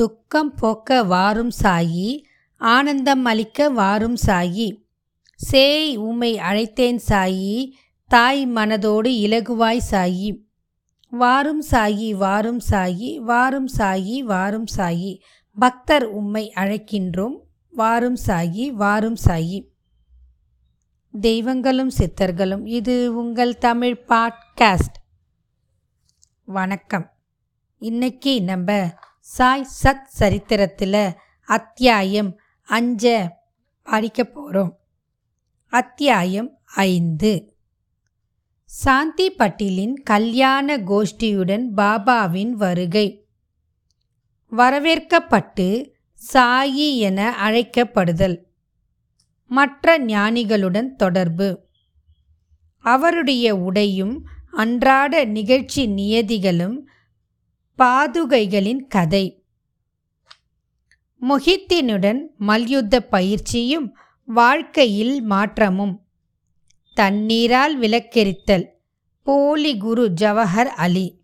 துக்கம் போக்க வாரும் சாயி ஆனந்தம் அளிக்க வாரும் சாயி. சேய் உம்மை அழைத்தேன் சாயி தாய் மனதோடு இலகுவாய் சாயி. வாரும் சாயி வாரும் சாயி வாரும் சாயி வாரும் சாயி. பக்தர் உம்மை அழைக்கின்றோம் வாரும் சாயி வாரும் சாயி. தெய்வங்களும் சித்தர்களும் இது உங்கள் தமிழ் பாட்காஸ்ட். வணக்கம். இன்னைக்கு நம்ம சாய் சத் சரித்திரத்தில் அத்தியாயம் அஞ்ச படிக்க போகிறோம் அத்தியாயம் ஐந்து. சாந்தி பட்டிலின் கல்யாண கோஷ்டியுடன் பாபாவின் வருகை. வரவேற்கப்பட்டு சாயி என அழைக்கப்படுதல். மற்ற ஞானிகளுடன் தொடர்பு. அவருடைய உடையும் அன்றாட நிகழ்ச்சி நியதிகளும் பாதுகைகளின் கதை. முஹித்தினுடன் மல்யுத்த பயிற்சியும் வாழ்க்கையில் மாற்றமும். தண்ணீரால் விலக்கெரித்தல் போலி குரு ஜவஹர் அலி.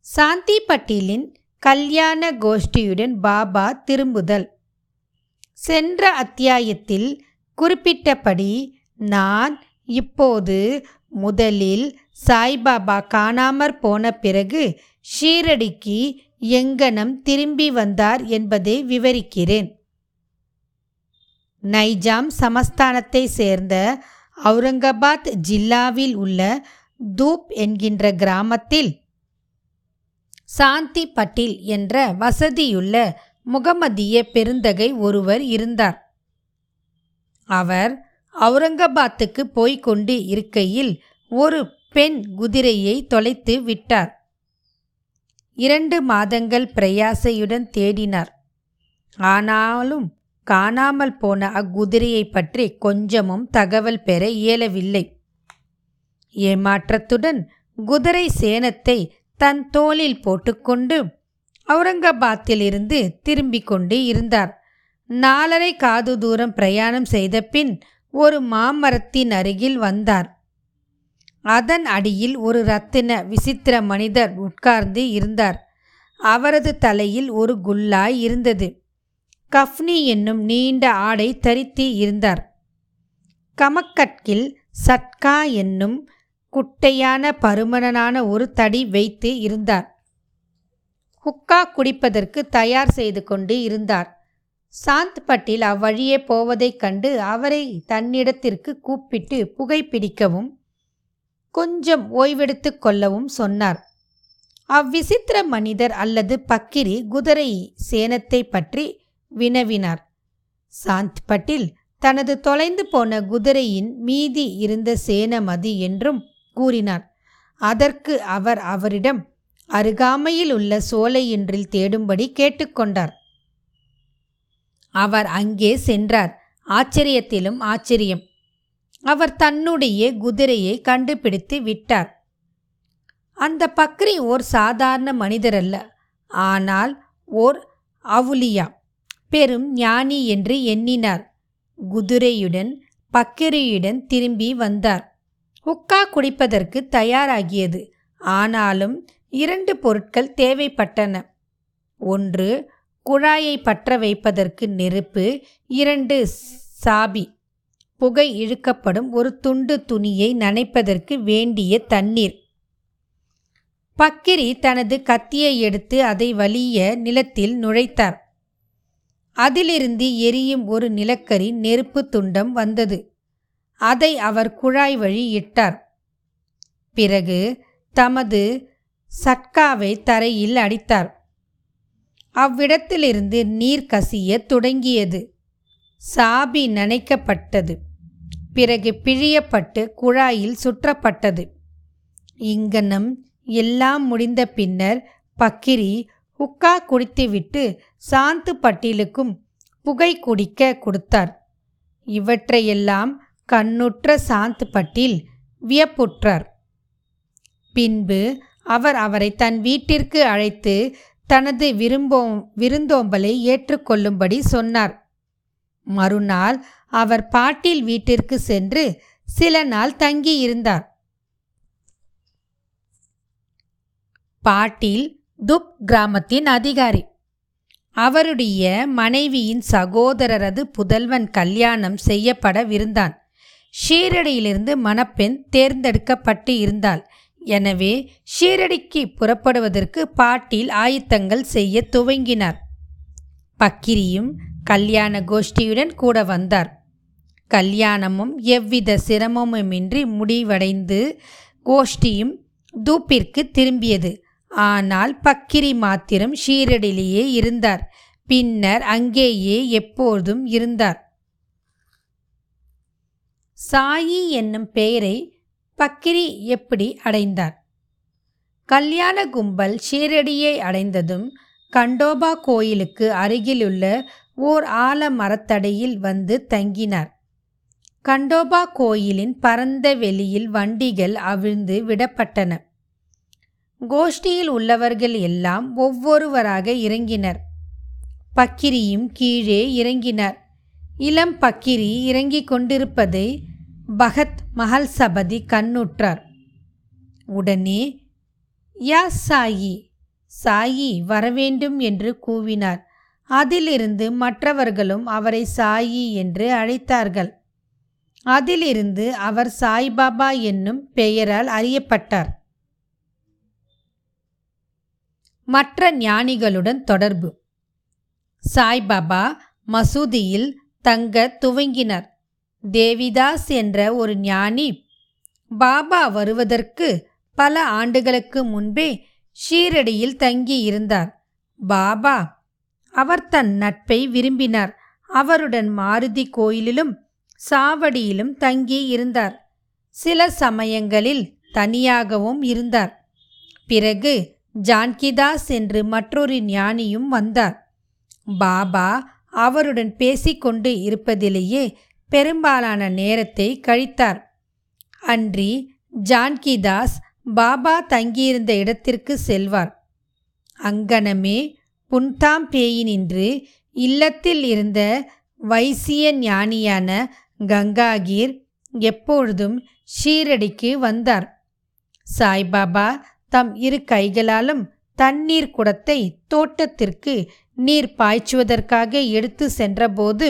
சாந்தி பட்டீலின் கல்யாண கோஷ்டியுடன் பாபா திரும்புதல். சென்ற அத்தியாயத்தில் குறிப்பிட்டபடி நான் இப்போது முதலில் சாய்பாபா காணாமற் போன பிறகு ஷீரடிக்கு எங்கனம் திரும்பி வந்தார் என்பதை விவரிக்கிறேன். நைஜாம் சமஸ்தானத்தை சேர்ந்த அவுரங்காபாத் ஜில்லாவில் உள்ள தூப் என்கின்ற கிராமத்தில் சாந்தி பட்டில் என்ற வசதியுள்ள முகமதிய பெருந்தகை ஒருவர் இருந்தார். அவர் அவுரங்காபாத்துக்கு போய்க் கொண்டு இருக்கையில் ஒரு பெண் குதிரையை தொலைத்து விட்டார். இரண்டு மாதங்கள் பிரயாசையுடன் தேடினார். ஆனாலும் காணாமல் போன அக்குதிரையை பற்றி கொஞ்சமும் தகவல் பெற இயலவில்லை. ஏமாற்றத்துடன் குதிரை சேனத்தை தன் தோளில் போட்டுக்கொண்டு அவுரங்காபாத்திலிருந்து திரும்பிக் கொண்டு இருந்தார். நாலரை காது தூரம் பிரயாணம் செய்த பின் ஒரு மாமரத்தின் அருகில் வந்தார். அதன் அடியில் ஒரு ரத்தின விசித்திர மனிதர் உட்கார்ந்து இருந்தார். அவரது தலையில் ஒரு குல்லாய் இருந்தது. கஃப்னி என்னும் நீண்ட ஆடை தரித்து இருந்தார். கமக்கட்கில் சட்கா என்னும் குட்டையான பருமனனான ஒரு தடி வைத்து இருந்தார். ஹுக்கா குடிப்பதற்கு தயார் செய்து கொண்டு இருந்தார். சாந்த் பட்டில் அவ்வழியே போவதைக் கண்டு அவரை தன்னிடத்திற்கு கூப்பிட்டு புகைப்பிடிக்கவும் கொஞ்சம் ஓய்வெடுத்து கொள்ளவும் சொன்னார். அவ்விசித்திர மனிதர் அல்லது பக்கிரி குதிரை சேனத்தை பற்றி வினவினார். சாந்த் பட்டில் தனது தொலைந்து போன குதிரையின் மீதி இருந்த சேனம் அது என்றும் கூறினார். அதற்கு அவர் அவரிடம் அருகாமையில் உள்ள சோலையின்றில் தேடும்படி கேட்டுக்கொண்டார் அவர் அங்கே சென்றார். ஆச்சரியத்திலும் ஆச்சரியம். அவர் தன்னுடைய குதிரையை கண்டுபிடித்து விட்டார். அந்த பக்ரி ஓர் சாதாரண மனிதரல்ல ஆனால் ஓர் அவுலியா பெரும் ஞானி என்று எண்ணினார். குதிரையுடன் பக்கிரியுடன் திரும்பி வந்தார். உக்கா குடிப்பதற்கு தயாராகியது. ஆனாலும் இரண்டு பொருட்கள் தேவைப்பட்டன. ஒன்று குழாயை பற்ற வைப்பதற்கு நெருப்பு இரண்டு சாபி. புகை இழுக்கப்படும் ஒரு துண்டு துணியை நனைப்பதற்கு வேண்டிய தண்ணீர். பக்கிரி தனது கத்தியை எடுத்து அதை வலிய நிலத்தில் நுழைத்தார். அதிலிருந்து எரியும் ஒரு நிலக்கரி நெருப்பு துண்டம் வந்தது. அதை அவர் குழாய் வழி இட்டார். பிறகு தமது சட்காவை தரையில் அடித்தார். அவ்விடத்திலிருந்து நீர் கசிய தொடங்கியது. சாபி நனைக்கப்பட்டது. பிறகு பிழியப்பட்டு குழாயில் சுற்றப்பட்டது. இங்கனம் எல்லாம் முடிந்த பின்னர் பக்கிரி உக்கா குடித்துவிட்டு சாந்து பட்டிலுக்கும் புகை குடிக்க கொடுத்தார். இவற்றையெல்லாம் கண்ணுற்ற சாந்து பட்டில் வியப்புற்றார். பின்பு அவர் அவரை தன் வீட்டிற்கு அழைத்து தனது விரும்போ விருந்தோம்பலை ஏற்றுக்கொள்ளும்படி சொன்னார். மறுநாள் அவர் பாட்டில் வீட்டிற்கு சென்று சில நாள் தங்கியிருந்தார். பாட்டில் துப் கிராமத்தின் அதிகாரி. அவருடைய மனைவியின் சகோதரரது புதல்வன் கல்யாணம் செய்யப்படவிருந்தான். ஷீரடியிலிருந்து மணப்பெண் தேர்ந்தெடுக்கப்பட்டு இருந்தாள். எனவே ஷீரடிக்கு புறப்படுவதற்கு பாட்டில் ஆயத்தங்கள் செய்ய துவங்கினார். பக்கிரியும் கல்யாண கோஷ்டியுடன் கூட வந்தார். கல்யாணமும் எவ்வித சிரமமுமின்றி முடிவடைந்து கோஷ்டியும் தூப்பிற்கு திரும்பியது. ஆனால் பக்கிரி மாத்திரம் ஷீரடிலேயே இருந்தார். பின்னர் அங்கேயே எப்போதும் இருந்தார். சாயி என்னும் பெயரை பக்கிரி எப்படி அடைந்தார்? கல்யாண கும்பல் ஷீரடியை அடைந்ததும் கண்டோபா கோயிலுக்கு அருகிலுள்ள ஓர் ஆல மரத்தடையில் வந்து தங்கினார். கண்டோபா கோயிலின் பரந்த வெளியில் வண்டிகள் அவிழ்ந்து விடப்பட்டன. கோஷ்டியில் உள்ளவர்கள் எல்லாம் ஒவ்வொருவராக இறங்கினர். பக்கிரியும் கீழே இறங்கினார். இளம் பக்கிரி இறங்கிக் கொண்டிருப்பதை பகத் மஹல் சபதி கண்ணுற்றார். உடனே யா சாயி சாயி வரவேண்டும் என்று கூவினார். அதிலிருந்து மற்றவர்களும் அவரை சாயி என்று அழைத்தார்கள். அதிலிருந்து அவர் சாய்பாபா என்னும் பெயரால் அறியப்பட்டார். மற்ற ஞானிகளுடன் தொடர்பு. சாய்பாபா மசூதியில் தங்க துவங்கினார். தேவிதாஸ் என்ற ஒரு ஞானி பாபா வருவதற்கு பல ஆண்டுகளுக்கு முன்பே ஷீரடியில் தங்கியிருந்தார். பாபா அவர் தன் நட்பை விரும்பினார். அவருடன் மாருதி கோயிலிலும் சாவடியிலும் தங்கி இருந்தார். சில சமயங்களில் தனியாகவும் இருந்தார். பிறகு ஜான்கிதாஸ் என்று மற்றொரு ஞானியும் வந்தார். பாபா அவருடன் பேசிக்கொண்டு இருப்பதிலேயே பெரும்பாலான நேரத்தை கழித்தார். அன்றி ஜான்கிதாஸ் பாபா தங்கியிருந்த இடத்திற்கு செல்வார். அங்கனமே புன்தாம் பேயினின்று இல்லத்தில் இருந்த வைசிய ஞானியான கங்காகீர் எப்பொழுதும் ஷீரடிக்கு வந்தார். சாய்பாபா தம் இரு கைகளாலும் தண்ணீர் குடத்தை தோட்டத்திற்கு நீர் பாய்ச்சுவதற்காக எடுத்து சென்றபோது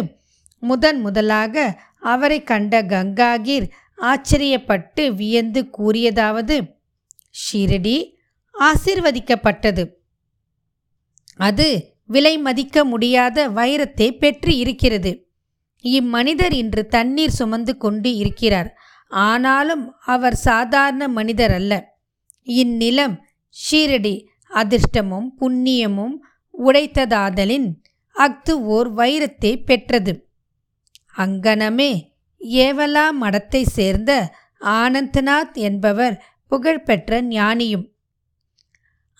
முதன் முதலாக அவரை கண்ட கங்காகீர் ஆச்சரியப்பட்டு வியந்து கூறியதாவது ஷீரடி ஆசிர்வதிக்கப்பட்டது. அது விலை மதிக்க முடியாத வைரத்தை பெற்று இருக்கிறது. இம்மனிதர் இன்று தண்ணீர் சுமந்து கொண்டு இருக்கிறார். ஆனாலும் அவர் சாதாரண மனிதர் அல்ல. இந்நிலம் ஷீரடி அதிர்ஷ்டமும் புண்ணியமும் உடைத்ததாதலின் அஃது ஓர் வைரத்தை பெற்றது. அங்கனமே ஏவலா மடத்தை சேர்ந்த ஆனந்த்நாத் என்பவர் புகழ்பெற்ற ஞானியும்.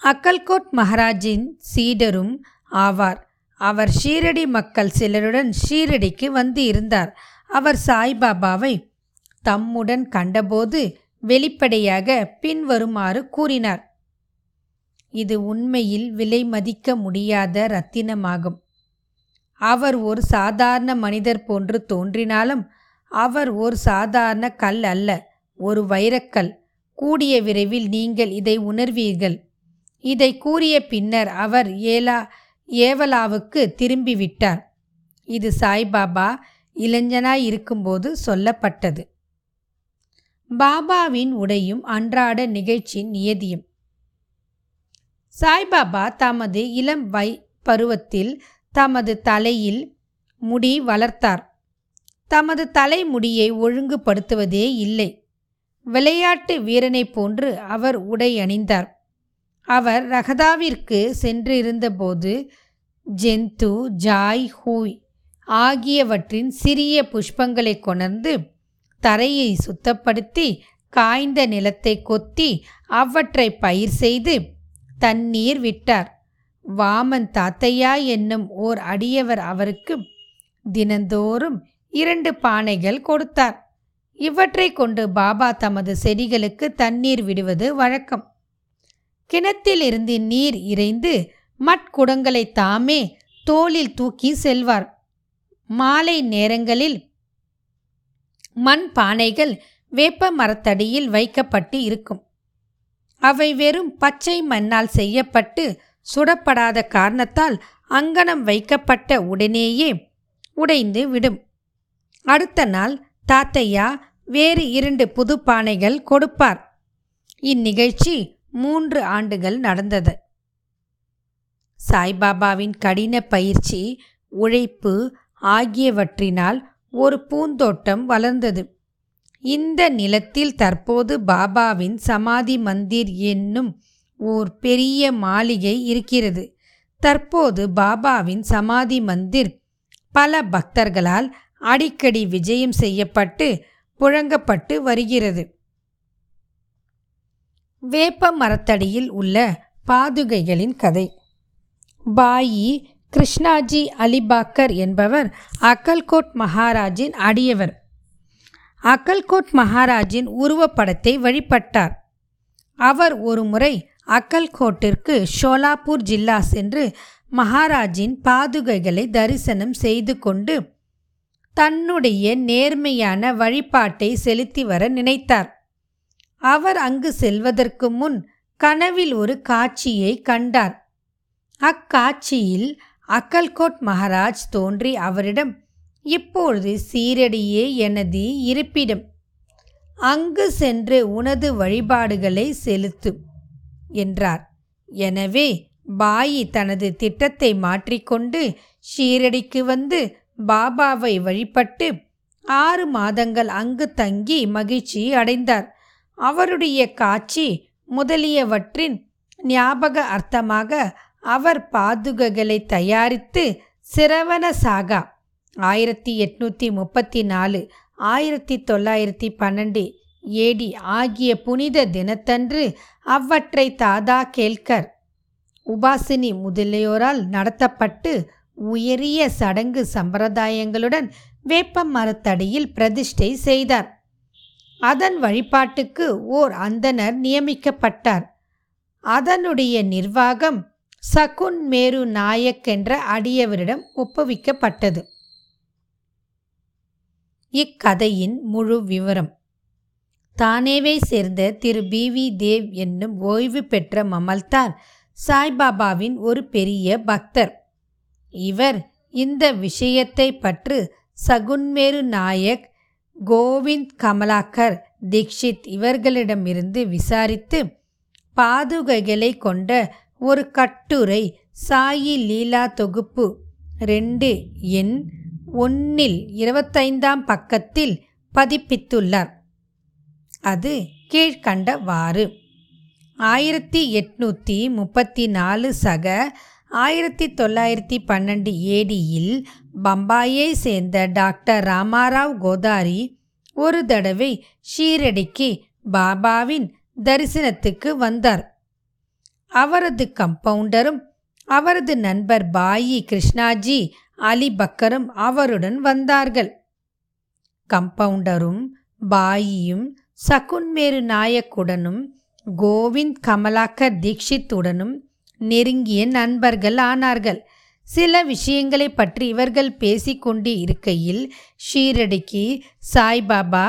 அக்கல்கோட் மகாராஜின் சீடரும் ஆவார். அவர் ஷீரடி மக்கள் சிலருடன் ஷீரடிக்கு வந்து இருந்தார் அவர் சாய்பாபாவை தம்முடன் கண்டபோது வெளிப்படையாக பின்வருமாறு கூறினார். இது உண்மையில் விலை மதிக்க முடியாத ரத்தினமாகும். அவர் ஒரு சாதாரண மனிதர் போன்று தோன்றினாலும் அவர் ஒரு சாதாரண கல் அல்ல ஒரு வைரக்கல். கூடிய விரைவில் நீங்கள் இதை உணர்வீர்கள். இதை கூறிய பின்னர் அவர் ஏலா ஏவலாவுக்கு திரும்பிவிட்டார். இது சாய்பாபா இளைஞனாய் இருக்கும்போது சொல்லப்பட்டது. பாபாவின் உடையும் அன்றாட நிகழ்ச்சியின் நியதியும். சாய்பாபா தமது இளம் வை பருவத்தில் தமது தலையில் முடி வளர்த்தார். தமது தலைமுடியை ஒழுங்குபடுத்துவதே இல்லை. விளையாட்டு வீரனைப் போன்று அவர் உடை அணிந்தார். அவர் ரகதாவிற்கு சென்றிருந்தபோது ஜெந்து ஜாய் ஹூய் ஆகியவற்றின் சிறிய புஷ்பங்களை கொணர்ந்து தரையை சுத்தப்படுத்தி காய்ந்த நிலத்தை கொத்தி அவற்றை பயிர் செய்து தண்ணீர் விட்டார். வாமன் தாத்தையா என்னும் ஓர் அடியவர் அவருக்கு தினந்தோறும் இரண்டு பானைகள் கொடுத்தார். இவற்றை கொண்டு பாபா தமது செடிகளுக்கு தண்ணீர் விடுவது வழக்கம். கிணத்திலிருந்து நீர் இறைந்து மட்குடங்களை தாமே தோளில் தூக்கி செல்வார். மாலை நேரங்களில் மண் பானைகள் வேப்ப மரத்தடியில் வைக்கப்பட்டு இருக்கும். அவை வெறும் பச்சை மண்ணால் செய்யப்பட்டு சுடப்படாத காரணத்தால் அங்கனம் வைக்கப்பட்ட உடனேயே உடைந்து விடும். அடுத்த நாள் தாத்தையா வேறு இரண்டு புது பானைகள் கொடுப்பார். இந்நிகழ்ச்சி மூன்று ஆண்டுகள் நடந்தது. சாய்பாபாவின் கடின பயிற்சி உழைப்பு ஆகியவற்றினால் ஒரு பூந்தோட்டம் வளர்ந்தது. இந்த நிலத்தில் தற்போது பாபாவின் சமாதி மந்திர் என்னும் ஓர் பெரிய மாளிகை இருக்கிறது. தற்போது பாபாவின் சமாதி மந்திர் பல பக்தர்களால் அடிக்கடி விஜயம் செய்யப்பட்டு புழங்கப்பட்டு வருகிறது. வேப்ப மரத்தடியில் உள்ள பாதுகைகளின் கதை. பாயி கிருஷ்ணாஜி அலிபாக்கர் என்பவர் அக்கல்கோட் மகாராஜின் அடியவர். அக்கல்கோட் மகாராஜின் உருவப்படத்தை வழிபட்டார். அவர் ஒருமுறை அக்கல்கோட்டிற்கு ஷோலாப்பூர் ஜில்லா சென்று மகாராஜின் பாதுகைகளை தரிசனம் செய்து கொண்டு தன்னுடைய நேர்மையான வழிபாட்டை செலுத்தி வர நினைத்தார். அவர் அங்கு செல்வதற்கு முன் கனவில் ஒரு காட்சியை கண்டார். அக்காட்சியில் அக்கல்கோட் மகாராஜ் தோன்றி அவரிடம் இப்பொழுது சீரடியே எனது இருப்பிடம். அங்கு சென்று உனது வழிபாடுகளை செலுத்து என்றார். எனவே பாயி தனது திட்டத்தை மாற்றிக்கொண்டு ஷீரடிக்கு வந்து பாபாவை வழிபட்டு ஆறு மாதங்கள் அங்கு தங்கி மகிழ்ச்சி அடைந்தார். அவருடைய காட்சி முதலியவற்றின் ஞாபக அர்த்தமாக அவர் பாதுகைகளை தயாரித்து சிரவண சாகா ஆயிரத்தி எட்நூற்றி முப்பத்தி நாலு ஆயிரத்தி தொள்ளாயிரத்தி பன்னெண்டு ஏடி ஆகிய புனித தினத்தன்று அவற்றை தாதா கேல்கர் உபாசினி முதலியோரால் நடத்தப்பட்டு உயரிய சடங்கு சம்பிரதாயங்களுடன் வேப்ப மரத்தடியில் பிரதிஷ்டை செய்தார். அதன் வழிபாட்டுக்கு ஓர் அந்தனர் நியமிக்கப்பட்டார். அதனுடைய நிர்வாகம் சகுன் மேரு நாயக் என்ற அடியவரிடம் ஒப்புவிக்கப்பட்டது. இக்கதையின் முழு விவரம். தானேவை சேர்ந்த திரு பி. வி. தேவ் என்னும் ஓய்வு பெற்ற மமல்தார் சாய்பாபாவின் ஒரு பெரிய பக்தர். இவர் இந்த விஷயத்தை பற்று சகுன்மேரு நாயக் கோவிந்த் கமலாக்கர் தீக்ஷித் இவர்களிடமிருந்து விசாரித்து பாதுகைகளை கொண்ட ஒரு கட்டுரை சாயி லீலா தொகுப்பு ரெண்டு எண் ஒன்னில் இருபத்தைந்தாம் பக்கத்தில் பதிப்பித்துள்ளார். அது கீழ்கண்டவாறு ஆயிரத்தி எட்நூற்றி முப்பத்தி நாலு சக ஆயிரத்தி தொள்ளாயிரத்தி பன்னெண்டு ஏடியில் பம்பாயை சேர்ந்த டாக்டர் ராமாராவ் கோதாரி ஒரு தடவை ஷீரடிக்கு பாபாவின் தரிசனத்துக்கு வந்தார். அவரது கம்பவுண்டரும் அவரது நண்பர் பாயி கிருஷ்ணாஜி அலி பக்கரும் அவருடன் வந்தார்கள். கம்பவுண்டரும் பாயியும் சகுன்மேரு நாயக்குடனும் கோவிந்த் கமலாக்கர் தீக்ஷித்துடனும் நெருங்கிய நண்பர்கள் ஆனார்கள். சில விஷயங்களை பற்றி இவர்கள் பேசிக்கொண்டு இருக்கையில் ஷீரடிக்கு சாய்பாபா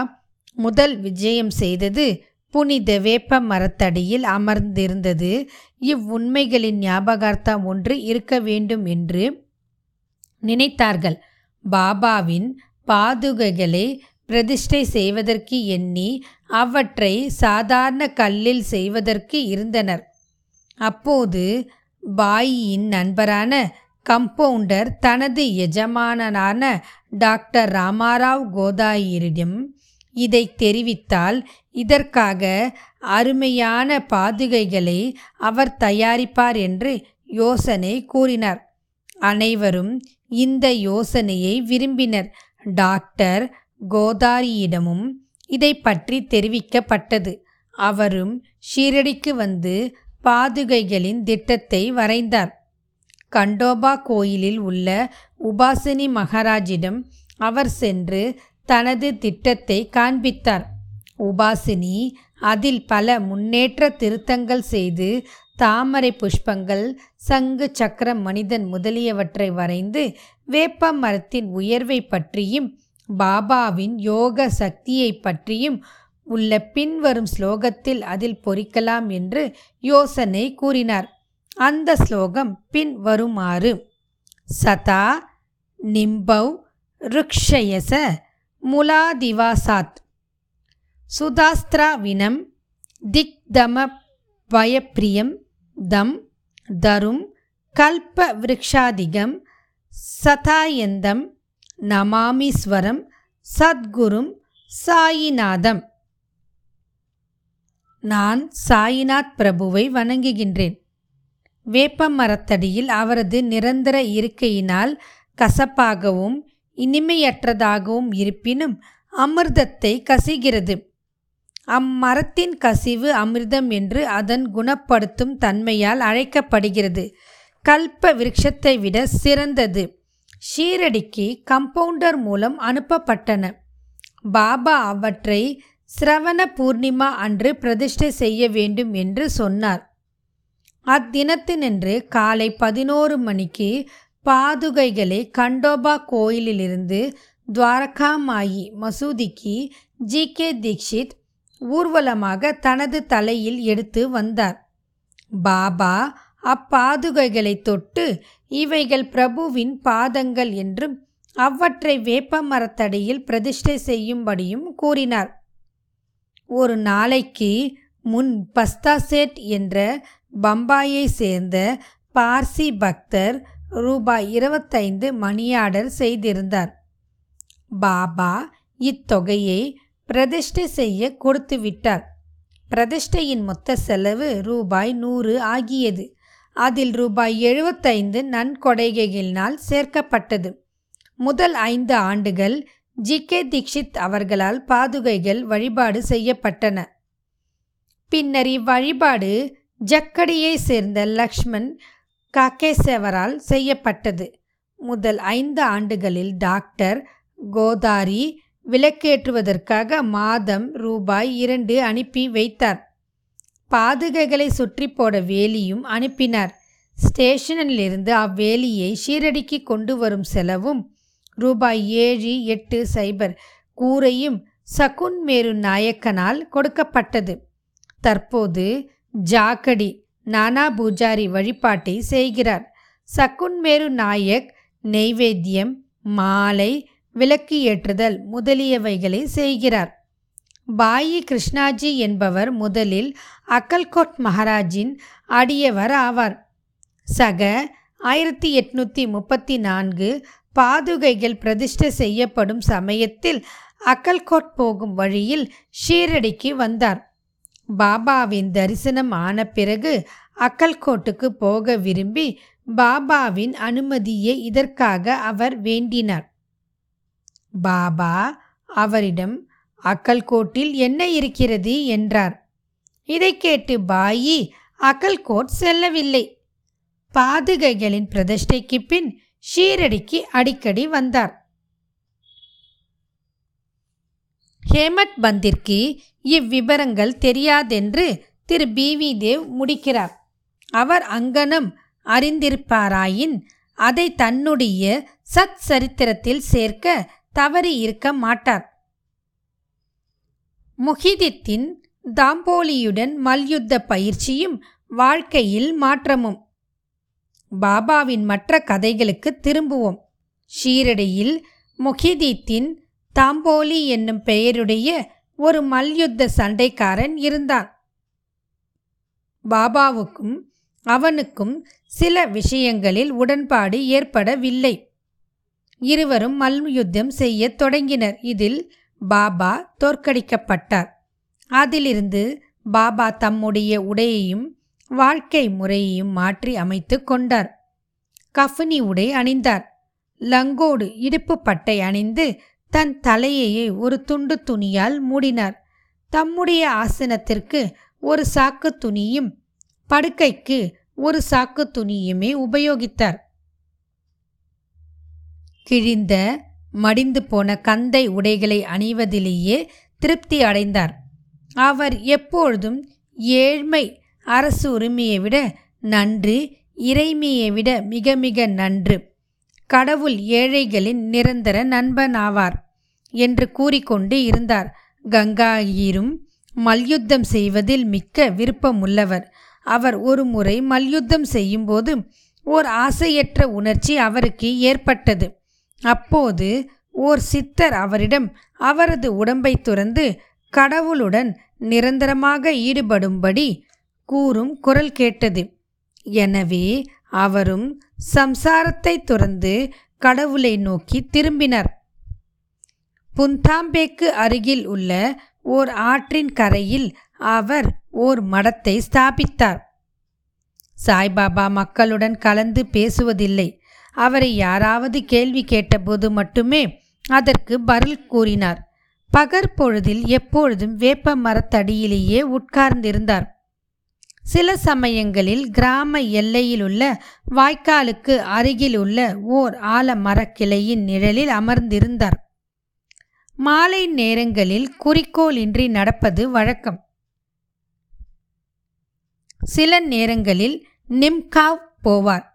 முதல் விஜயம் செய்தது புனித வேப்ப மரத்தடியில் அமர்ந்திருந்தது. இவ்வுண்மைகளின் ஞாபகார்த்தம் ஒன்று இருக்க வேண்டும் என்று நினைத்தார்கள். பாபாவின் பாதுகைகளை பிரதிஷ்டை செய்வதற்கு எண்ணி அவற்றை சாதாரண கல்லில் செய்வதற்கு இருந்தனர். அப்போது பாயியின் நண்பரான கம்பவுண்டர் தனது எஜமானனான டாக்டர் ராமாராவ் கோதாயிரிடம் இதை தெரிவித்தால் இதற்காக அருமையான பாதுகைகளை அவர் தயாரிப்பார் என்று யோசனை கூறினார். அனைவரும் இந்த யோசனையை விரும்பினர். டாக்டர் கோதாரியிடமும் இதை பற்றி தெரிவிக்கப்பட்டது. அவரும் ஷீரடிக்கு வந்து பாதுகைகளின் திட்டத்தை வரைந்தார். கண்டோபா கோயிலில் உள்ள உபாசினி மகாராஜிடம் அவர் சென்று தனது திட்டத்தை காண்பித்தார். உபாசினி அதில் பல முன்னேற்ற திருத்தங்கள் செய்து தாமரை புஷ்பங்கள் சங்கு சக்கர மனிதன் முதலியவற்றை வரைந்து வேப்ப மரத்தின் உயர்வை பற்றியும் பாபாவின் யோக சக்தியை பற்றியும் உள்ள பின்வரும் ஸ்லோகத்தில் அதில் பொறிக்கலாம் என்று யோசனை கூறினார். அந்த ஸ்லோகம் பின் வருமாறு சதா நிம்பௌ ருக்ஷயச முலாதிவாசாத் சுதாஸ்திராவினம் திக்தம பயப்பிரியம் தம் தரும் கல்ப விருக்ஷாதிகம் சதாயந்தம் நமாமீஸ்வரம் சத்குரும் சாயிநாதம் நான் சாயிநாத் பிரபுவை வணங்குகின்றேன். வேப்ப மரத்தடியில் அவரது நிரந்தர இருக்கையினால் கசப்பாகவும் இனிமையற்றதாகவும் இருப்பினும் அமிர்தத்தை கசிகிறது. அம்மரத்தின் கசிவு அமிர்தம் என்று அதன் குணப்படுத்தும் தன்மையால் அழைக்கப்படுகிறது. கல்ப விருட்சத்தை விட சிறந்தது. ஷீரடிக்கு கம்பவுண்டர் மூலம் அனுப்பப்பட்டன. பாபா அவற்றை சிரவண பூர்ணிமா அன்று பிரதிஷ்டை செய்ய வேண்டும் என்று சொன்னார். அத்தினத்தினின்று காலை பதினோரு மணிக்கு பாதுகைகளை கண்டோபா கோயிலிலிருந்து துவாரகாமாயி மசூதிக்கு ஜி. கே. தீக்ஷித் ஊர்வலமாக தனது தலையில் எடுத்து வந்தார். பாபா அப்பாதுகைகளை தொட்டு இவைகள் பிரபுவின் பாதங்கள் என்றும் அவற்றை வேப்ப மரத்தடியில் பிரதிஷ்டை செய்யும்படியும் கூறினார். ஒரு நாளைக்கு முன் பஸ்தாசேட் என்ற பம்பாயை சேர்ந்த பார்சி பக்தர் ரூபாய் இருபத்தைந்து மணியாடர் செய்திருந்தார். பாபா இத்தொகையை பிரதிஷ்டை செய்ய கொடுத்து விட்டார். பிரதிஷ்டையின் மொத்த செலவு ரூபாய் நூறு ஆகியது. அதில் ரூபாய் எழுபத்தைந்து நன்கொடைகளினால் சேர்க்கப்பட்டது. முதல் ஐந்து ஆண்டுகள் ஜி கே தீக்ஷித் அவர்களால் பாதுகைகள் வழிபாடு செய்யப்பட்டன. பின்னர் இவ்வழிபாடு ஜக்கடியை சேர்ந்த லக்ஷ்மண் காக்கேசேவரால் செய்யப்பட்டது. முதல் ஐந்து ஆண்டுகளில் டாக்டர் கோதாரி விளக்கேற்றுவதற்காக மாதம் ரூபாய் இரண்டு அனுப்பி வைத்தார். பாதுகைகளை சுற்றி போட வேலியும் அனுப்பினார். ஸ்டேஷனிலிருந்து அவ்வேலியை ஷீரடிக்கு கொண்டு வரும் செலவும் ரூபாய் ஏழு எட்டு சைபர் கூரையும் சகுன் மேரு நாயக்கனால் கொடுக்கப்பட்டது. தற்போது ஜாக்கடி நானா பூஜாரி வழிபாட்டை செய்கிறார். சகுன் மேரு நாயக் நெய்வேத்தியம் மாலை விளக்கு ஏற்றுதல் முதலியவைகளை செய்கிறார். பாயி கிருஷ்ணாஜி என்பவர் முதலில் அக்கல்கோட் மகாராஜின் அடியவர் ஆவார். சக ஆயிரத்தி எட்நூற்றி முப்பத்தி நான்கு பாதுகைகள் பிரதிஷ்டை செய்யப்படும் சமயத்தில் அக்கல்கோட் போகும் வழியில் ஷீரடிக்கு வந்தார். பாபாவின் தரிசனம் ஆன பிறகு அக்கல்கோட்டுக்கு போக விரும்பி பாபாவின் அனுமதியை இதற்காக அவர் வேண்டினார். பாபா அவரிடம் அக்கல்கோட்டில் என்ன இருக்கிறது? என்றார். இதை கேட்டு பாயி அக்கல்கோட் செல்லவில்லை. பாதுகைகளின் பிரதிஷ்டைக்கு பின் ஷீரடிக்கு அடிக்கடி வந்தார். ஹேமத் பந்திற்கு இவ்விபரங்கள் தெரியாதென்று திரு பி. வி. தேவ் முடிக்கிறார். அவர் அங்கனம் அறிந்திருப்பாராயின் அதை தன்னுடைய சத் சரித்திரத்தில் சேர்க்க தவறி இருக்க மாட்டார். முஹிதித்தின் தாம்போலியுடன் மல்யுத்த பயிற்சியும் வாழ்க்கையில் மாற்றமும். பாபாவின் மற்ற கதைகளுக்கு திரும்புவோம். ஷீரடியில் முஹிதீத்தின் தாம்போலி என்னும் பெயருடைய ஒரு மல்யுத்த சண்டைக்காரன் இருந்தான். பாபாவுக்கும் அவனுக்கும் சில விஷயங்களில் உடன்பாடு ஏற்படவில்லை. இருவரும் மல்யுத்தம் செய்யத் தொடங்கினர். இதில் பாபா தோற்கடிக்கப்பட்டார். அதிலிருந்து பாபா தம்முடைய உடையையும் வாழ்க்கை முறையையும் மாற்றி அமைத்து கொண்டார். கஃபினி உடை அணிந்தார். லங்கோடு இடுப்பு பட்டை அணிந்து தன் தலையையே ஒரு துண்டு துணியால் மூடினார். தம்முடைய ஆசனத்திற்கு ஒரு சாக்கு துணியும் படுக்கைக்கு ஒரு சாக்கு துணியுமே உபயோகித்தார். கிழிந்த மடிந்து போன கந்தை உடைகளை அணிவதிலேயே திருப்தி அடைந்தார். அவர் எப்பொழுதும் ஏழ்மை அரசு உரிமையை விட நன்று இறைமையை விட மிக மிக நன்று. கடவுள் ஏழைகளின் நிரந்தர நண்பனாவார் என்று கூறிக்கொண்டு இருந்தார். கங்காயிரும் மல்யுத்தம் செய்வதில் மிக்க விருப்பமுள்ளவர். அவர் ஒரு முறை மல்யுத்தம் செய்யும்போது ஓர் ஆசையற்ற உணர்ச்சி அவருக்கு ஏற்பட்டது. அப்போது ஓர் சித்தர் அவரிடம் அவரது உடம்பை துறந்து கடவுளுடன் நிரந்தரமாக ஈடுபடும்படி கூறும் குரல் கேட்டது. எனவே அவரும் சம்சாரத்தை துறந்து கடவுளை நோக்கி திரும்பினர். புந்தாம்பேக்கு அருகில் உள்ள ஓர் ஆற்றின் கரையில் அவர் ஓர் மடத்தை ஸ்தாபித்தார். சாய்பாபா மக்களுடன் கலந்து பேசுவதில்லை. அவரை யாராவது கேள்வி கேட்டபோது மட்டுமே அதற்கு பதில் கூறினார். பகற்பொழுதில் எப்பொழுதும் வேப்ப மரத்தடியிலேயே உட்கார்ந்திருந்தார். சில சமயங்களில் கிராம எல்லையிலுள்ள வாய்க்காலுக்கு அருகிலுள்ள ஓர் ஆலமரக்கிளையின் நிழலில் அமர்ந்திருந்தார். மாலை நேரங்களில் குறிக்கோளின்றி நடப்பது வழக்கம். சில நேரங்களில் நிம்காவ் போவார்.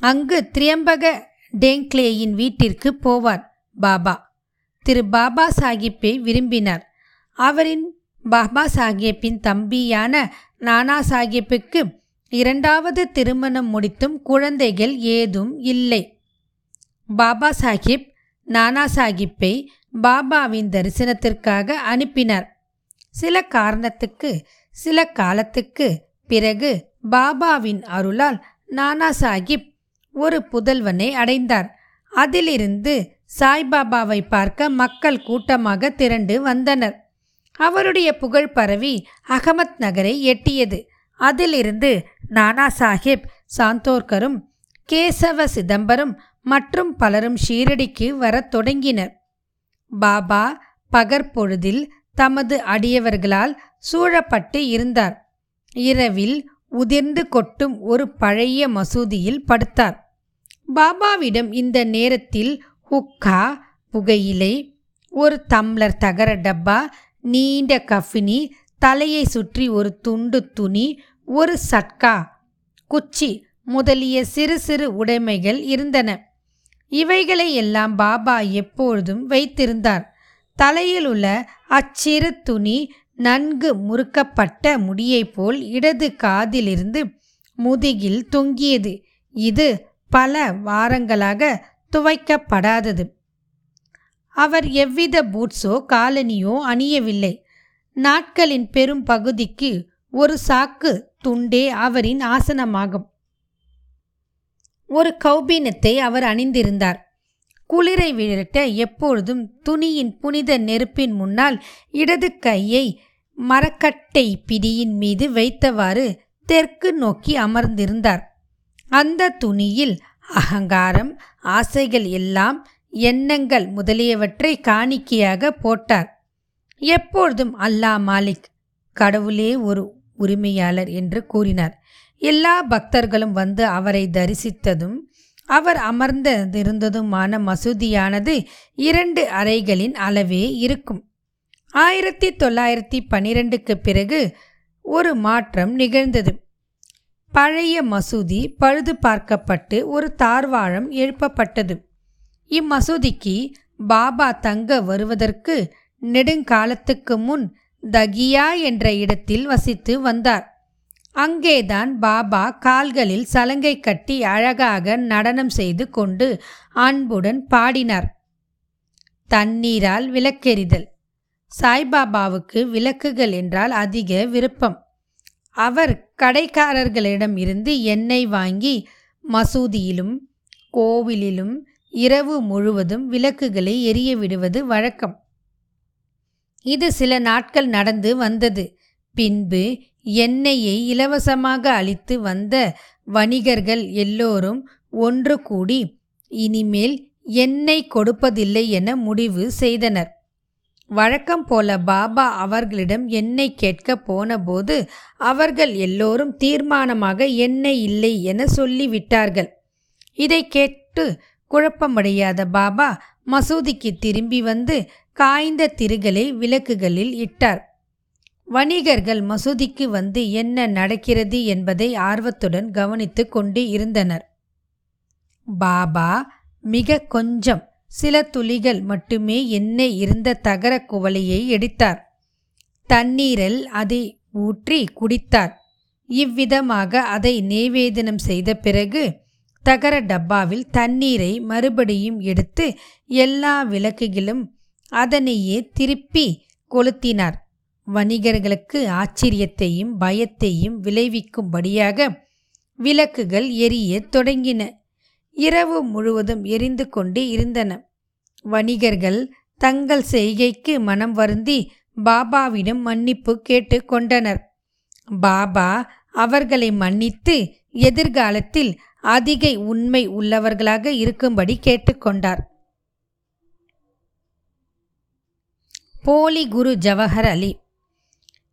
அங்கு திரியம்பக டேங்க்லேயின் வீட்டிற்கு போவார் பாபா. திரு பாபா சாஹிப்பை விரும்பினார். அவரின் பாபா சாஹேப்பின் தம்பியான நானா சாஹிப்புக்கு இரண்டாவது திருமணம் முடித்தும் குழந்தைகள் ஏதும் இல்லை. பாபா சாஹிப் நானா சாஹிப்பை பாபாவின் தரிசனத்திற்காக அனுப்பினார். சில காரணத்துக்கு சில காலத்துக்கு பிறகு பாபாவின் அருளால் நானா சாஹிப் ஒரு புதல்வனை அடைந்தார். அதிலிருந்து சாய்பாபாவை பார்க்க மக்கள் கூட்டமாக திரண்டு வந்தனர். அவருடைய புகழ் பரவி அகமத் நகரை எட்டியது. அதிலிருந்து நானா சாஹிப் சாந்தோர்கரும் கேசவ சிதம்பரம் மற்றும் பலரும் ஷீரடிக்கு வரத் தொடங்கினர். பாபா பகற்பொழுதில் தமது அடியவர்களால் சூழப்பட்டு இருந்தார். இரவில் உதிர்ந்து கொட்டும் ஒரு பழைய மசூதியில் படுத்தார். பாபாவிடம் இந்த நேரத்தில் ஹுக்கா புகையிலை ஒரு தம்ளர் தகர டப்பா நீண்ட கஃபினி தலையை சுற்றி ஒரு துண்டு துணி ஒரு சட்கா. குச்சி முதலிய சிறு சிறு உடைமைகள் இருந்தன. இவைகளை எல்லாம் பாபா எப்பொழுதும் வைத்திருந்தார். தலையில் உள்ள அச்சிறு துணி நன்கு முறுக்கப்பட்ட முடியை போல் இடது காதிலிருந்து முதுகில் தொங்கியது. இது பல வாரங்களாக துவைக்கப்படாதது. அவர் எவ்வித பூட்ஸோ காலனியோ அணியவில்லை. நாட்களின் பெரும் பகுதிக்கு ஒரு சாக்கு துண்டே அவரின் ஆசனமாகும். ஒரு கௌபீனத்தை அவர் அணிந்திருந்தார். குளிரை விழட்ட எப்பொழுதும் துணியின் புனித நெருப்பின் முன்னால் இடது கையை மரக்கட்டை பிடியின் மீது வைத்தவாறு தெற்கு நோக்கி அமர்ந்திருந்தார். அந்த துணியில் அகங்காரம் ஆசைகள் எல்லாம் எண்ணங்கள் முதலியவற்றை காணிக்கையாக போட்டார். எப்பொழுதும் அல்லா மாலிக் கடவுளே ஒரு உரிமையாளர் என்று கூறினார். எல்லா பக்தர்களும் வந்து அவரை தரிசித்ததும் அவர் அமர்ந்திருந்ததுமான மசூதியானது இரண்டு அறைகளின் அளவே இருக்கும். ஆயிரத்தி தொள்ளாயிரத்தி பனிரெண்டுக்கு பிறகு ஒரு மாற்றம் நிகழ்ந்தது. பழைய மசூதி பழுது பார்க்கப்பட்டு ஒரு தார்வாழம் எழுப்பப்பட்டது. இம்மசூதிக்கு பாபா தங்க வருவதற்கு நெடுங்காலத்துக்கு முன் தகியா என்ற இடத்தில் வசித்து வந்தார். அங்கேதான் பாபா கால்களில் சலங்கை கட்டி அழகாக நடனம் செய்து கொண்டு அன்புடன் பாடினார். தண்ணீரால் விளக்கெறிதல் சாய்பாபாவுக்கு விளக்குகள் என்றால் அதிக விருப்பம். அவர் கடைக்காரர்களிடம் இருந்து எண்ணெய் வாங்கி மசூதியிலும் கோவிலிலும் இரவு முழுவதும் விளக்குகளை எரிய விடுவது வழக்கம். இது சில நாட்கள் நடந்து வந்தது. பின்பு எண்ணெயை இலவசமாக அளித்து வந்த வணிகர்கள் எல்லோரும் ஒன்று கூடி இனிமேல் எண்ணெய் கொடுப்பதில்லை என முடிவு செய்தனர். வழக்கம் போல பாபா அவர்களிடம் எண்ணெய் கேட்க போனபோது அவர்கள் எல்லோரும் தீர்மானமாக எண்ணெய் இல்லை என சொல்லிவிட்டார்கள். இதை கேட்டு குழப்பமடையாத பாபா மசூதிக்கு திரும்பி வந்து காய்ந்த திருகளை விளக்குகளில் இட்டார். வணிகர்கள் மசூதிக்கு வந்து என்ன நடக்கிறது என்பதை ஆர்வத்துடன் கவனித்து கொண்டு இருந்தனர். பாபா மிக கொஞ்சம். சில துளிகள் மட்டுமே எண்ணெய் இருந்த தகர குவளையை எடுத்தார். தண்ணீரில் அதை ஊற்றி குடித்தார். இவ்விதமாக அதை நேவேதனம் செய்த பிறகு தகர டப்பாவில் தண்ணீரை மறுபடியும் எடுத்து எல்லா விளக்குகளும் அதனையே திருப்பி கொளுத்தினார். வணிகர்களுக்கு ஆச்சரியத்தையும் பயத்தையும் விளைவிக்கும்படியாக விளக்குகள் எரிய தொடங்கின. இரவு முழுவதும் எரிந்து கொண்டு இருந்தன. வணிகர்கள் தங்கள் செய்கைக்கு மனம் வருந்தி பாபாவிடம் மன்னிப்பு கேட்டு கொண்டனர். பாபா அவர்களை மன்னித்து எதிர்காலத்தில் அதிக உண்மை உள்ளவர்களாக இருக்கும்படி கேட்டுக்கொண்டார். போலி குரு ஜவஹர் அலி.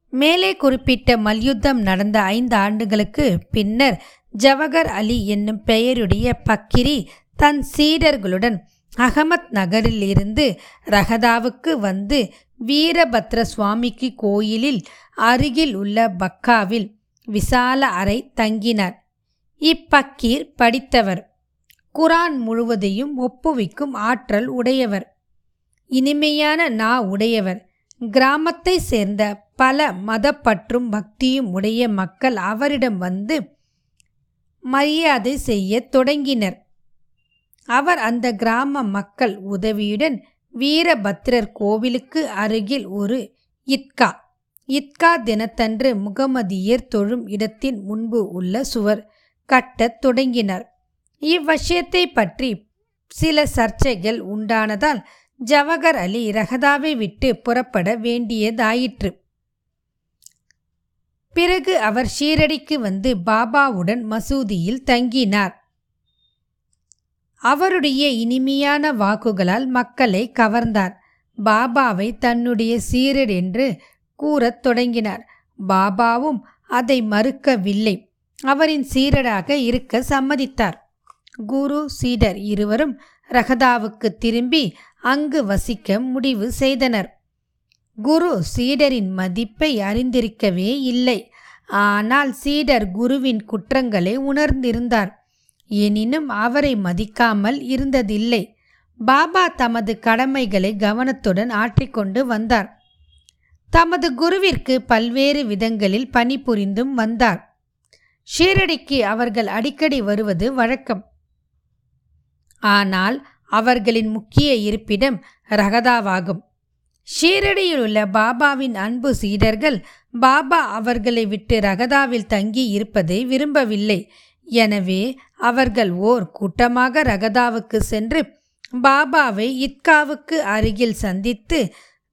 மேலே குறிப்பிட்ட மல்யுத்தம் நடந்த ஐந்து ஆண்டுகளுக்கு பின்னர் ஜவஹர் அலி என்னும் பெயருடைய பக்கிரி தன் சீடர்களுடன் அகமத் நகரில் இருந்து ரகதாவுக்கு வந்து வீரபத்ர சுவாமிக்கு கோயிலில் அருகில் உள்ள பக்காவில் விசால அறை தங்கினார். இப்பக்கீர் படித்தவர். குரான் முழுவதையும் ஒப்புவிக்கும் ஆற்றல் உடையவர். இனிமையான நா உடையவர். கிராமத்தை சேர்ந்த பல மதப்பற்றும் பக்தியும் உடைய மக்கள் அவரிடம் வந்து மரியாதை செய்ய தொடங்கினர். அவர் அந்த கிராம மக்கள் உதவியுடன் வீரபத்ரர் கோவிலுக்கு அருகில் ஒரு இத்கா. இத்கா தினத்தன்று முகமதியர் தொழும் இடத்தின் முன்பு உள்ள சுவர். கட்டத் தொடங்கினர். இவ்விஷயத்தை பற்றி சில சர்ச்சைகள் உண்டானதால் ஜவஹர் அலி ரகதாவை விட்டு புறப்பட வேண்டியதாயிற்று. பிறகு அவர் ஷீரடிக்கு வந்து பாபாவுடன் மசூதியில் தங்கினார். அவருடைய இனிமையான வாக்குகளால் மக்களை கவர்ந்தார். பாபாவை தன்னுடைய சீரர் என்று கூறத் தொடங்கினார். பாபாவும் அதை மறுக்கவில்லை. அவரின் சீரராக இருக்க சம்மதித்தார். குரு சீடர் இருவரும் ரகதாவுக்கு திரும்பி அங்கு வசிக்க முடிவு செய்தனர். குரு சீடரின் மதிப்பை அறிந்திருக்கவே இல்லை. ஆனால் சீடர் குருவின் குற்றங்களை உணர்ந்திருந்தார். எனினும் அவரை மதிக்காமல் இருந்ததில்லை. பாபா தமது கடமைகளை கவனத்துடன் ஆற்றிக்கொண்டு வந்தார். தமது குருவிற்கு பல்வேறு விதங்களில் பணிபுரிந்தும் வந்தார். ஷீரடிக்கு அவர்கள் அடிக்கடி வருவது வழக்கம். ஆனால் அவர்களின் முக்கிய இருப்பிடம் ரகதாவாகும். ஷீரடியில் உள்ள பாபாவின் அன்பு சீடர்கள் பாபா அவர்களை விட்டு ரகதாவில் தங்கி இருப்பதை விரும்பவில்லை. எனவே அவர்கள் ஓர் கூட்டமாக ரகதாவுக்கு சென்று பாபாவை இத்காவுக்கு அருகில் சந்தித்து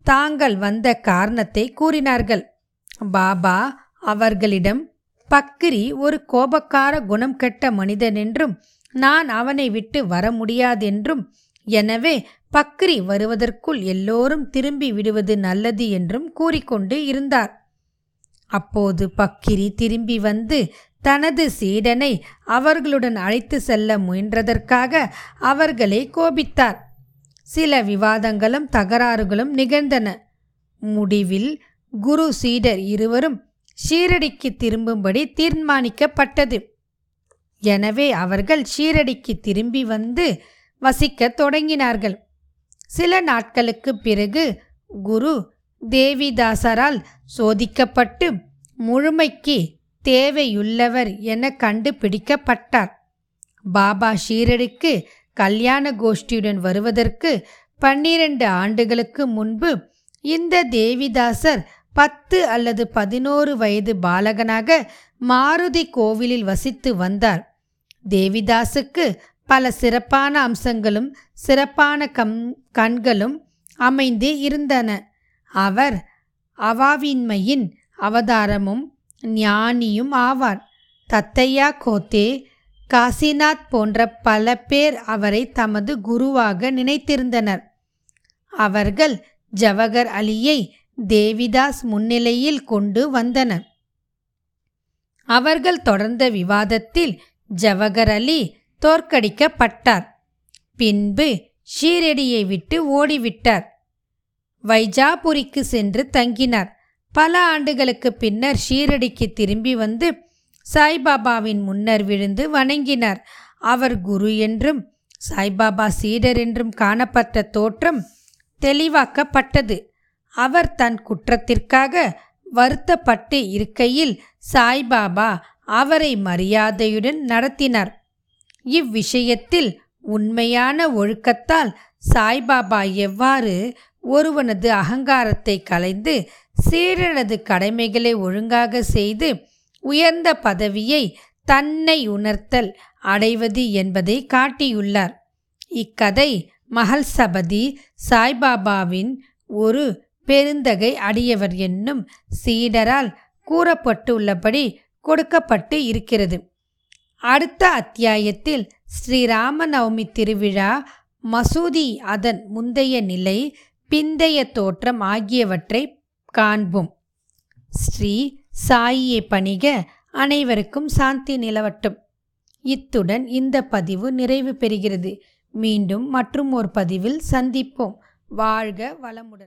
தாங்கள் வந்த காரணத்தை கூறினார்கள். பாபா அவர்களிடம் பக்கிரி ஒரு கோபக்கார குணம் கெட்ட மனிதன் என்றும் நான் அவனை விட்டு வர முடியாதென்றும் எனவே பக்ரி வருவதற்குள் எல்லோரும் திரும்பி விடுவது நல்லது என்றும் கூறிக்கொண்டு இருந்தார். அப்போது பக்கிரி திரும்பி வந்து தனது சீடனை அவர்களுடன் அழைத்து செல்ல முயன்றதற்காக அவர்களை கோபித்தார். சில விவாதங்களும் தகராறுகளும் நிகழ்ந்தன. முடிவில் குரு சீடர் இருவரும் ஷீரடிக்கு திரும்பும்படி தீர்மானிக்கப்பட்டது. எனவே அவர்கள் ஷீரடிக்கு திரும்பி வந்து வசிக்கத் தொடங்கினார்கள். சில நாட்களுக்கு பிறகு குரு தேவிதாசரால் சோதிக்கப்பட்டு முழுமைக்கு தேவையுள்ளவர் என கண்டுபிடிக்கப்பட்டார். பாபா ஷீரடிக்கு கல்யாண கோஷ்டியுடன் வருவதற்கு பன்னிரண்டு ஆண்டுகளுக்கு முன்பு இந்த தேவிதாசர் பத்து அல்லது பதினோரு வயது பாலகனாக மாருதி கோவிலில் வசித்து வந்தார். தேவிதாசுக்கு பல சிறப்பான அம்சங்களும் சிறப்பான கம் கண்களும் அமைந்து இருந்தன. அவர் அவாவின்மையின் அவதாரமும் ஞானியும் ஆவார். தத்தையா கோத்தே காசிநாத் போன்ற பல பேர் அவரை தமது குருவாக நினைத்திருந்தனர். அவர்கள் ஜவகர் அலியை தேவிதாஸ் முன்னிலையில் கொண்டு வந்தனர். அவர்கள் தொடர்ந்த விவாதத்தில் ஜவஹர் அலி தோற்கடிக்கப்பட்டார். பின்பு ஷீரடியை விட்டு ஓடிவிட்டார். வைஜாபுரிக்கு சென்று தங்கினார். பல ஆண்டுகளுக்கு பின்னர் ஷீரடிக்கு திரும்பி வந்து சாய்பாபாவின் முன்னர் விழுந்து வணங்கினார். அவர் குரு என்றும் சாய்பாபா சீடர் என்றும் காணப்பட்ட தோற்றம் தெளிவாக்கப்பட்டது. அவர் தன் குற்றத்திற்காக வருத்தப்பட்டு இருக்கையில் சாய்பாபா அவரை மரியாதையுடன் நடத்தினார். இவ்விஷயத்தில் உண்மையான ஒழுக்கத்தால் சாய்பாபா எவ்வாறு ஒருவனது அகங்காரத்தை கலைந்து சீரனது கடமைகளை ஒழுங்காக செய்து உயர்ந்த பதவியை தன்னை உணர்த்தல் அடைவது என்பதை காட்டியுள்ளார். இக்கதை மகள் சபதி சாய்பாபாவின் ஒரு பெருந்தகை அடியவர் என்னும் சீடரால் கூறப்பட்டுள்ளபடி கொடுக்கப்பட்டு இருக்கிறது. அடுத்த அத்தியாயத்தில் ஸ்ரீராமநவமி திருவிழா மசூதி அதன் முந்தைய நிலை பிந்தைய தோற்றம் ஆகியவற்றை காண்போம். ஸ்ரீ சாயியை பணிக அனைவருக்கும் சாந்தி நிலவட்டும். இத்துடன் இந்த பதிவு நிறைவு பெறுகிறது. மீண்டும் மற்றும் ஒரு பதிவில் சந்திப்போம். வாழ்க வளமுடன்.